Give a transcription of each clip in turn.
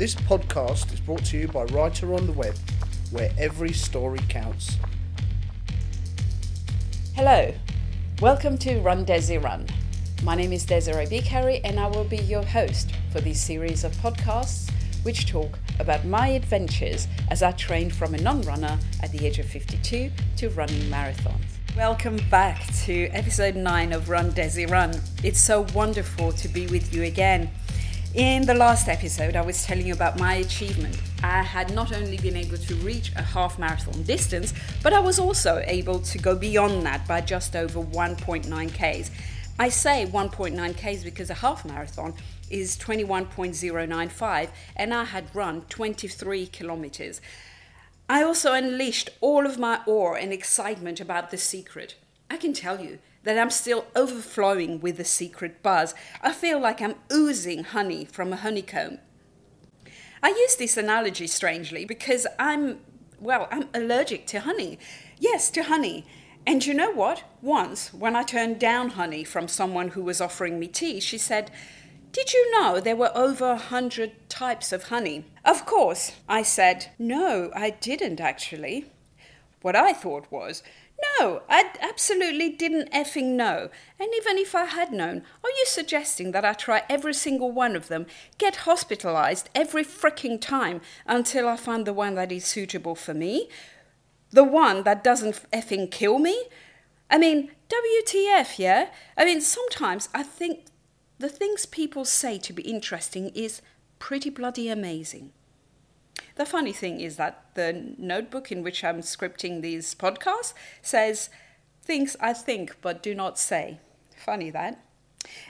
This podcast is brought to you by Writer on the Web, where every story counts. Hello, welcome to Run Desi Run. My name is Desiree Bicari, and I will be your host for this series of podcasts which talk about my adventures as I trained from a non runner at the age of 52 to running marathons. Welcome back to episode 9 of Run Desi Run. It's so wonderful to be with you again. In the last episode, I was telling you about my achievement. I had not only been able to reach a half marathon distance, but I was also able to go beyond that by just over 1.9 Ks. I say 1.9 Ks because a half marathon is 21.095 and I had run 23 kilometers. I also unleashed all of my awe and excitement about the secret. I can tell you that I'm still overflowing with the secret buzz. I feel like I'm oozing honey from a honeycomb. I use this analogy strangely because I'm, well, I'm allergic to honey. Yes, to honey. And you know what? Once, when I turned down honey from someone who was offering me tea, she said, Did you know there were over a hundred types of honey? Of course, I said, No, I didn't actually. What I thought was, no, I absolutely didn't effing know. And even if I had known, are you suggesting that I try every single one of them, get hospitalized every fricking time until I find the one that is suitable for me? The one that doesn't effing kill me? I mean, WTF, yeah? I mean, sometimes I think the things people say to be interesting is pretty bloody amazing. The funny thing is that the notebook in which I'm scripting these podcasts says things I think but do not say. Funny that.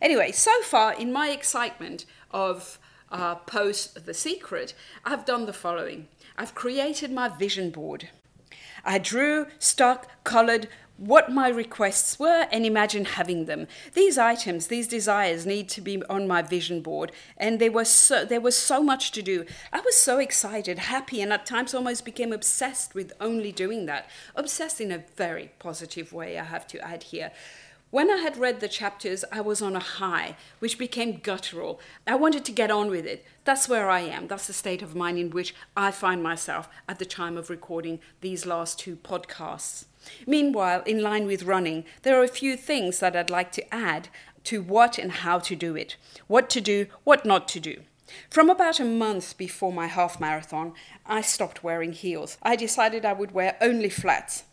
Anyway, so far in my excitement of uh, post The Secret, I've done the following I've created my vision board. I drew, stuck, colored, what my requests were and imagine having them. These items, these desires need to be on my vision board and there was so there was so much to do. I was so excited, happy and at times almost became obsessed with only doing that. Obsessed in a very positive way, I have to add here. When I had read the chapters, I was on a high, which became guttural. I wanted to get on with it. That's where I am. That's the state of mind in which I find myself at the time of recording these last two podcasts. Meanwhile, in line with running, there are a few things that I'd like to add to what and how to do it, what to do, what not to do. From about a month before my half marathon, I stopped wearing heels. I decided I would wear only flats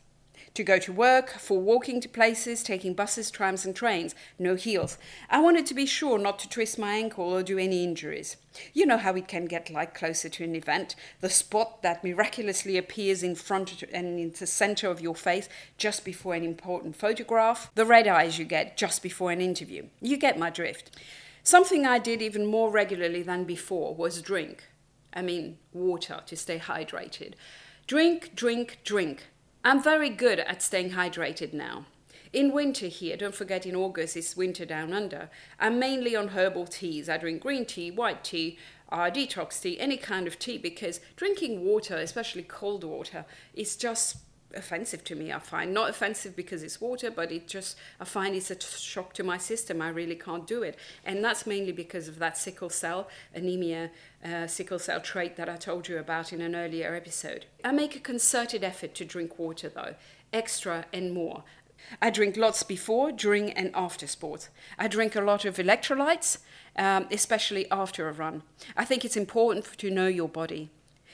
to go to work, for walking to places, taking buses, trams, and trains, no heels. I wanted to be sure not to twist my ankle or do any injuries. You know how it can get like closer to an event, the spot that miraculously appears in front and in the center of your face just before an important photograph, the red eyes you get just before an interview. You get my drift. Something I did even more regularly than before was drink. I mean, water to stay hydrated. Drink, drink, drink. I'm very good at staying hydrated now. In winter here, don't forget in August it's winter down under, I'm mainly on herbal teas. I drink green tea, white tea, uh, detox tea, any kind of tea because drinking water, especially cold water, is just offensive to me, I find. Not offensive because it's water, but it just, I find it's a shock to my system. I really can't do it. And that's mainly because of that sickle cell anemia, uh, sickle cell trait that I told you about in an earlier episode. I make a concerted effort to drink water though, extra and more. I drink lots before, during, and after sports. I drink a lot of electrolytes, um, especially after a run. I think it's important to know your body.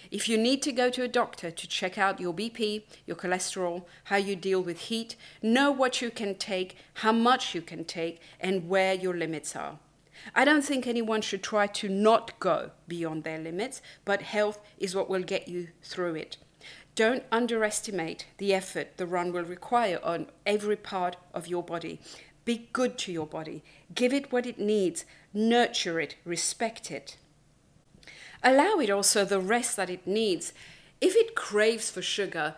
If you need to go to a doctor to check out your BP, your cholesterol, how you deal with heat, know what you can take, how much you can take, and where your limits are. I don't think anyone should try to not go beyond their limits, but health is what will get you through it. Don't underestimate the effort the run will require on every part of your body. Be good to your body. Give it what it needs. Nurture it. Respect it. Allow it also the rest that it needs. If it craves for sugar,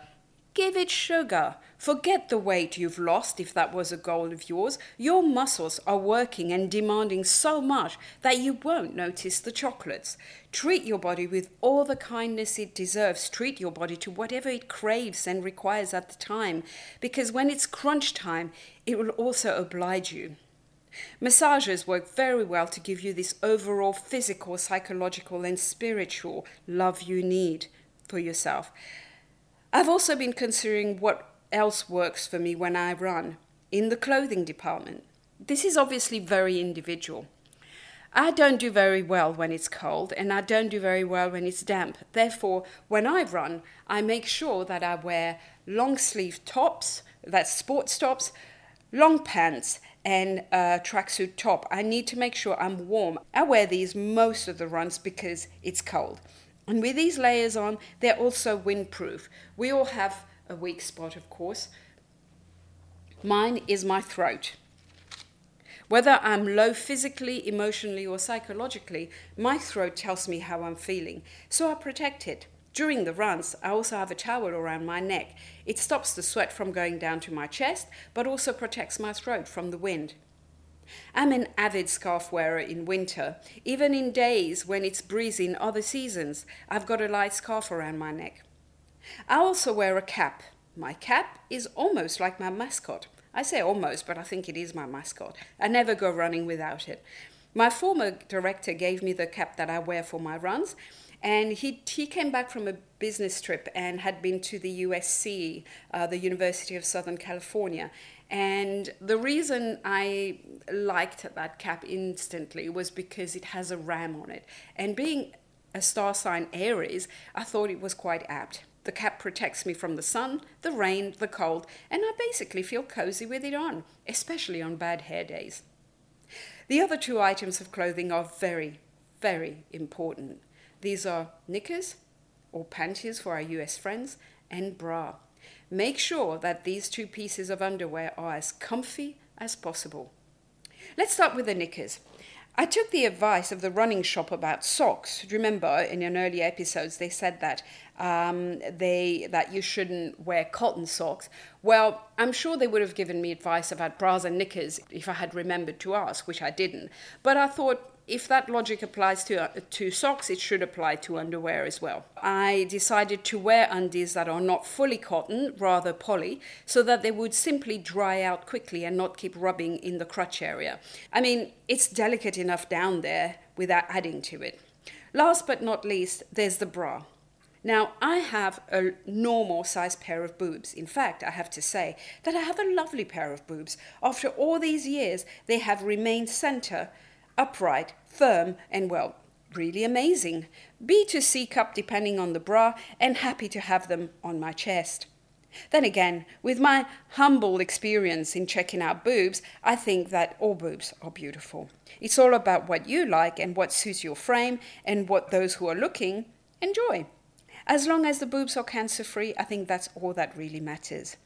give it sugar. Forget the weight you've lost if that was a goal of yours. Your muscles are working and demanding so much that you won't notice the chocolates. Treat your body with all the kindness it deserves. Treat your body to whatever it craves and requires at the time, because when it's crunch time, it will also oblige you. Massages work very well to give you this overall physical, psychological, and spiritual love you need for yourself. I've also been considering what else works for me when I run in the clothing department. This is obviously very individual. I don't do very well when it's cold, and I don't do very well when it's damp. Therefore, when I run, I make sure that I wear long sleeve tops, that's sports tops, long pants, and a tracksuit top. I need to make sure I'm warm. I wear these most of the runs because it's cold. And with these layers on, they're also windproof. We all have a weak spot, of course. Mine is my throat. Whether I'm low physically, emotionally, or psychologically, my throat tells me how I'm feeling, so I protect it. During the runs, I also have a towel around my neck. It stops the sweat from going down to my chest, but also protects my throat from the wind. I'm an avid scarf wearer in winter. Even in days when it's breezy in other seasons, I've got a light scarf around my neck. I also wear a cap. My cap is almost like my mascot. I say almost, but I think it is my mascot. I never go running without it. My former director gave me the cap that I wear for my runs, and he, he came back from a business trip and had been to the USC, uh, the University of Southern California. And the reason I liked that cap instantly was because it has a ram on it. And being a star sign Aries, I thought it was quite apt. The cap protects me from the sun, the rain, the cold, and I basically feel cozy with it on, especially on bad hair days. The other two items of clothing are very, very important. These are knickers or panties for our US friends and bra. Make sure that these two pieces of underwear are as comfy as possible. Let's start with the knickers. I took the advice of the running shop about socks. Remember, in an earlier episodes, they said that um, they that you shouldn't wear cotton socks. Well, I'm sure they would have given me advice about bras and knickers if I had remembered to ask, which I didn't. But I thought if that logic applies to, uh, to socks, it should apply to underwear as well. I decided to wear undies that are not fully cotton, rather poly, so that they would simply dry out quickly and not keep rubbing in the crotch area. I mean, it's delicate enough down there without adding to it. Last but not least, there's the bra. Now, I have a normal size pair of boobs. In fact, I have to say that I have a lovely pair of boobs. After all these years, they have remained center upright, firm, and well, really amazing. B to C cup depending on the bra, and happy to have them on my chest. Then again, with my humble experience in checking out boobs, I think that all boobs are beautiful. It's all about what you like and what suits your frame and what those who are looking enjoy. As long as the boobs are cancer free, I think that's all that really matters.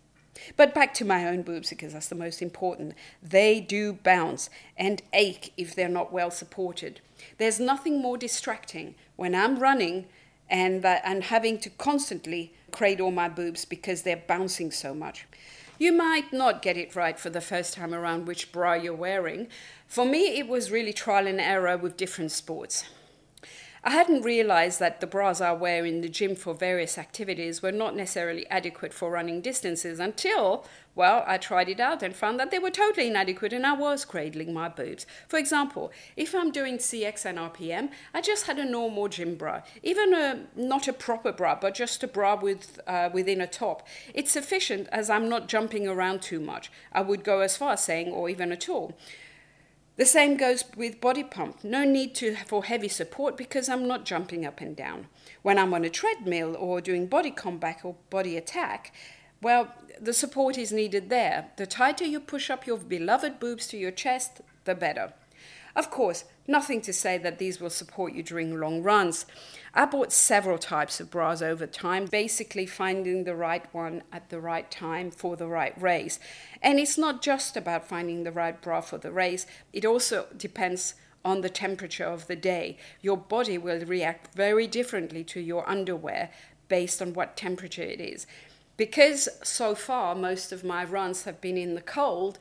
But back to my own boobs because that's the most important. They do bounce and ache if they're not well supported. There's nothing more distracting when I'm running and, uh, and having to constantly cradle my boobs because they're bouncing so much. You might not get it right for the first time around which bra you're wearing. For me, it was really trial and error with different sports. I hadn't realized that the bras I wear in the gym for various activities were not necessarily adequate for running distances until, well, I tried it out and found that they were totally inadequate and I was cradling my boobs. For example, if I'm doing CX and RPM, I just had a normal gym bra, even a not a proper bra, but just a bra with uh, within a top. It's sufficient as I'm not jumping around too much. I would go as far as saying, or even at all. The same goes with body pump. No need to for heavy support because I'm not jumping up and down. When I'm on a treadmill or doing body combat or body attack, well, the support is needed there. The tighter you push up your beloved boobs to your chest, the better. Of course, nothing to say that these will support you during long runs. I bought several types of bras over time, basically finding the right one at the right time for the right race. And it's not just about finding the right bra for the race, it also depends on the temperature of the day. Your body will react very differently to your underwear based on what temperature it is. Because so far most of my runs have been in the cold,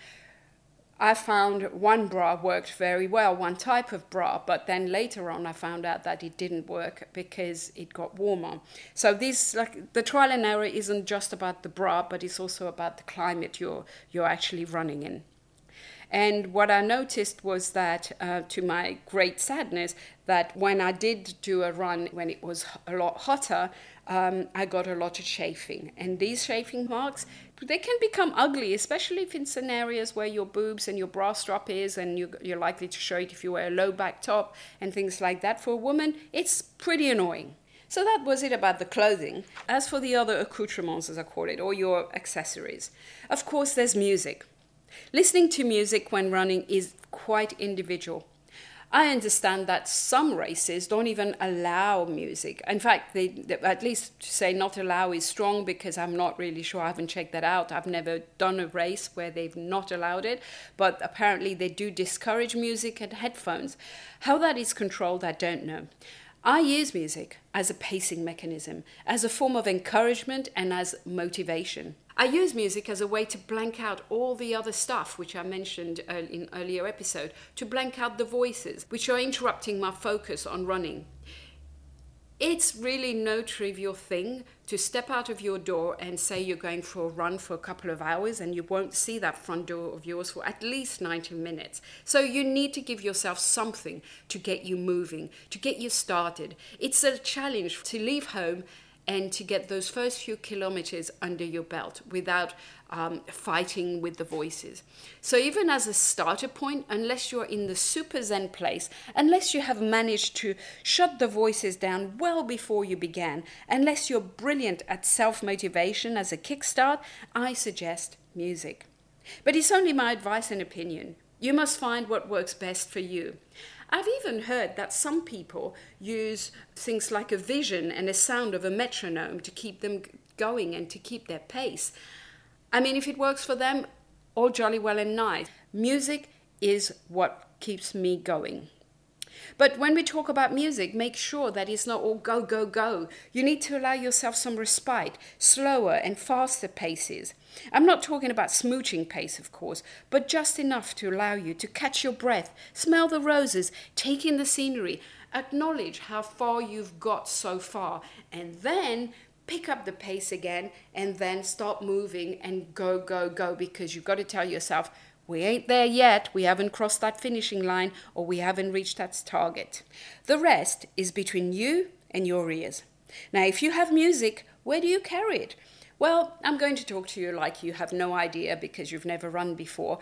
I found one bra worked very well, one type of bra, but then later on I found out that it didn't work because it got warmer. So this like the trial and error isn't just about the bra, but it's also about the climate you're you're actually running in. And what I noticed was that, uh, to my great sadness, that when I did do a run when it was a lot hotter, um, I got a lot of chafing. And these chafing marks, they can become ugly, especially if in scenarios where your boobs and your bra strap is, and you, you're likely to show it if you wear a low back top and things like that. For a woman, it's pretty annoying. So that was it about the clothing. As for the other accoutrements, as I call it, or your accessories, of course, there's music. Listening to music when running is quite individual. I understand that some races don't even allow music. In fact, they, they, at least to say not allow is strong because I'm not really sure. I haven't checked that out. I've never done a race where they've not allowed it, but apparently they do discourage music and headphones. How that is controlled, I don't know. I use music as a pacing mechanism, as a form of encouragement and as motivation. I use music as a way to blank out all the other stuff which I mentioned in earlier episode, to blank out the voices which are interrupting my focus on running. It's really no trivial thing to step out of your door and say you're going for a run for a couple of hours and you won't see that front door of yours for at least 90 minutes. So you need to give yourself something to get you moving, to get you started. It's a challenge to leave home and to get those first few kilometers under your belt without um, fighting with the voices. So, even as a starter point, unless you're in the super zen place, unless you have managed to shut the voices down well before you began, unless you're brilliant at self motivation as a kickstart, I suggest music. But it's only my advice and opinion. You must find what works best for you. I've even heard that some people use things like a vision and a sound of a metronome to keep them going and to keep their pace. I mean, if it works for them, all jolly well and nice. Music is what keeps me going. But when we talk about music, make sure that it's not all go, go, go. You need to allow yourself some respite, slower and faster paces. I'm not talking about smooching pace, of course, but just enough to allow you to catch your breath, smell the roses, take in the scenery, acknowledge how far you've got so far, and then pick up the pace again and then start moving and go, go, go because you've got to tell yourself, we ain't there yet, we haven't crossed that finishing line, or we haven't reached that target. The rest is between you and your ears. Now, if you have music, where do you carry it? Well, I'm going to talk to you like you have no idea because you've never run before.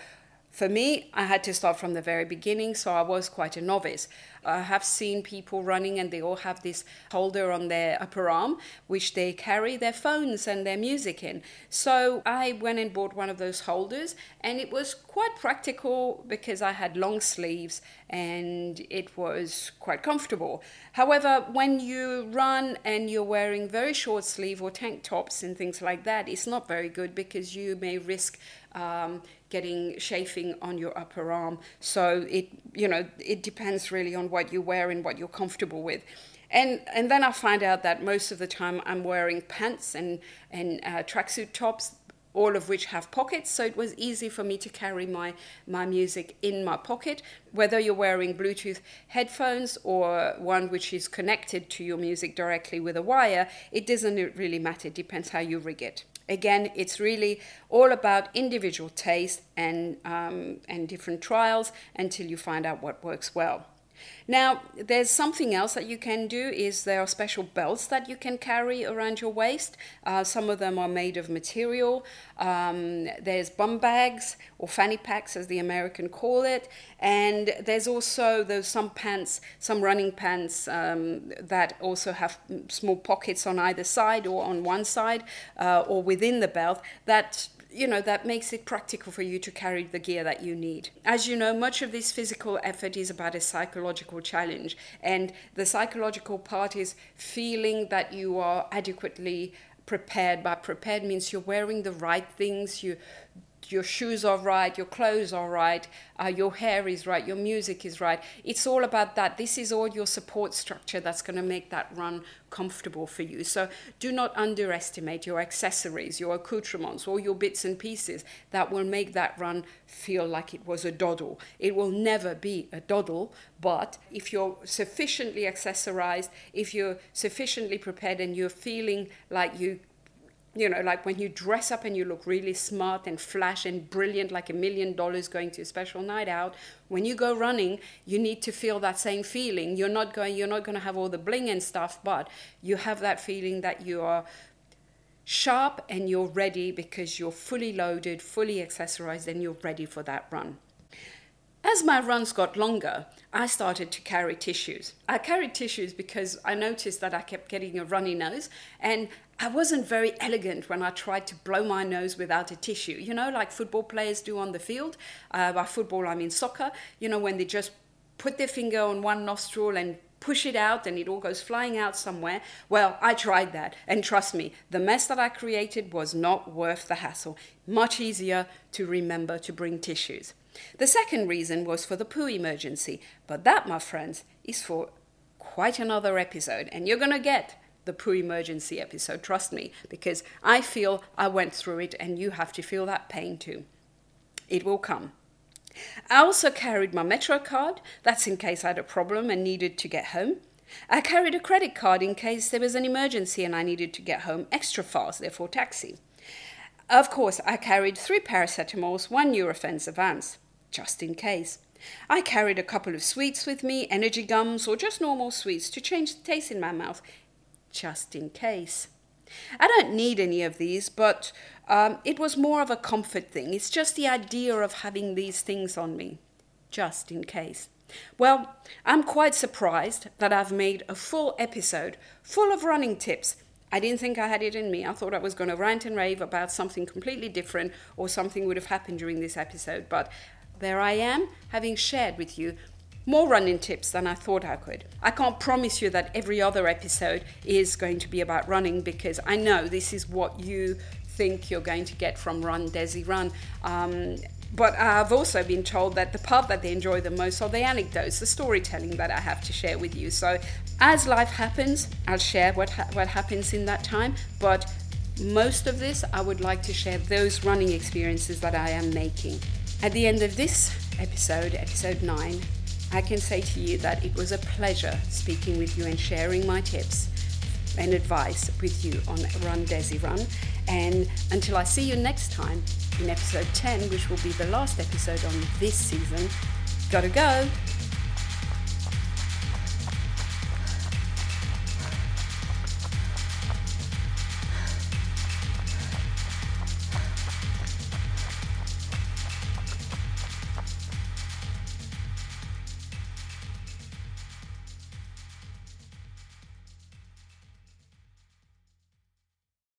For me, I had to start from the very beginning, so I was quite a novice. I have seen people running and they all have this holder on their upper arm, which they carry their phones and their music in. So I went and bought one of those holders, and it was quite practical because I had long sleeves and it was quite comfortable. However, when you run and you're wearing very short sleeve or tank tops and things like that, it's not very good because you may risk um, getting chafing on your upper arm. So it, you know, it depends really on what you wear and what you're comfortable with. And, and then I find out that most of the time I'm wearing pants and, and uh, tracksuit tops all of which have pockets, so it was easy for me to carry my, my music in my pocket. Whether you're wearing Bluetooth headphones or one which is connected to your music directly with a wire, it doesn't really matter, it depends how you rig it. Again, it's really all about individual taste and, um, and different trials until you find out what works well. Now, there's something else that you can do is there are special belts that you can carry around your waist. Uh, some of them are made of material. Um, there's bum bags or fanny packs, as the American call it, and there's also those some pants, some running pants um, that also have small pockets on either side or on one side uh, or within the belt that you know that makes it practical for you to carry the gear that you need. As you know much of this physical effort is about a psychological challenge and the psychological part is feeling that you are adequately prepared. By prepared means you're wearing the right things you your shoes are right, your clothes are right, uh, your hair is right, your music is right. It's all about that. This is all your support structure that's going to make that run comfortable for you. So do not underestimate your accessories, your accoutrements, all your bits and pieces that will make that run feel like it was a doddle. It will never be a doddle, but if you're sufficiently accessorized, if you're sufficiently prepared and you're feeling like you you know, like when you dress up and you look really smart and flash and brilliant, like a million dollars going to a special night out, when you go running, you need to feel that same feeling. You're not going, you're not going to have all the bling and stuff, but you have that feeling that you are sharp and you're ready because you're fully loaded, fully accessorized, and you're ready for that run. As my runs got longer, I started to carry tissues. I carried tissues because I noticed that I kept getting a runny nose and I wasn't very elegant when I tried to blow my nose without a tissue. You know, like football players do on the field. Uh, by football, I mean soccer. You know, when they just put their finger on one nostril and push it out and it all goes flying out somewhere. Well, I tried that. And trust me, the mess that I created was not worth the hassle. Much easier to remember to bring tissues. The second reason was for the poo emergency, but that, my friends, is for quite another episode, and you're to get the poo emergency episode, trust me, because I feel I went through it and you have to feel that pain too. It will come. I also carried my Metro card, that's in case I had a problem and needed to get home. I carried a credit card in case there was an emergency and I needed to get home extra fast, therefore taxi. Of course, I carried three paracetamols, one Nurofen Advance just in case. I carried a couple of sweets with me, energy gums, or just normal sweets to change the taste in my mouth, just in case. I don't need any of these, but um, it was more of a comfort thing. It's just the idea of having these things on me, just in case. Well, I'm quite surprised that I've made a full episode full of running tips. I didn't think I had it in me. I thought I was going to rant and rave about something completely different or something would have happened during this episode, but there I am, having shared with you more running tips than I thought I could. I can't promise you that every other episode is going to be about running because I know this is what you think you're going to get from Run Desi Run. Um, but I've also been told that the part that they enjoy the most are the anecdotes, the storytelling that I have to share with you. So, as life happens, I'll share what ha- what happens in that time. But most of this, I would like to share those running experiences that I am making. At the end of this episode, episode 9, I can say to you that it was a pleasure speaking with you and sharing my tips and advice with you on Run Desi Run. And until I see you next time in episode 10, which will be the last episode on this season, gotta go.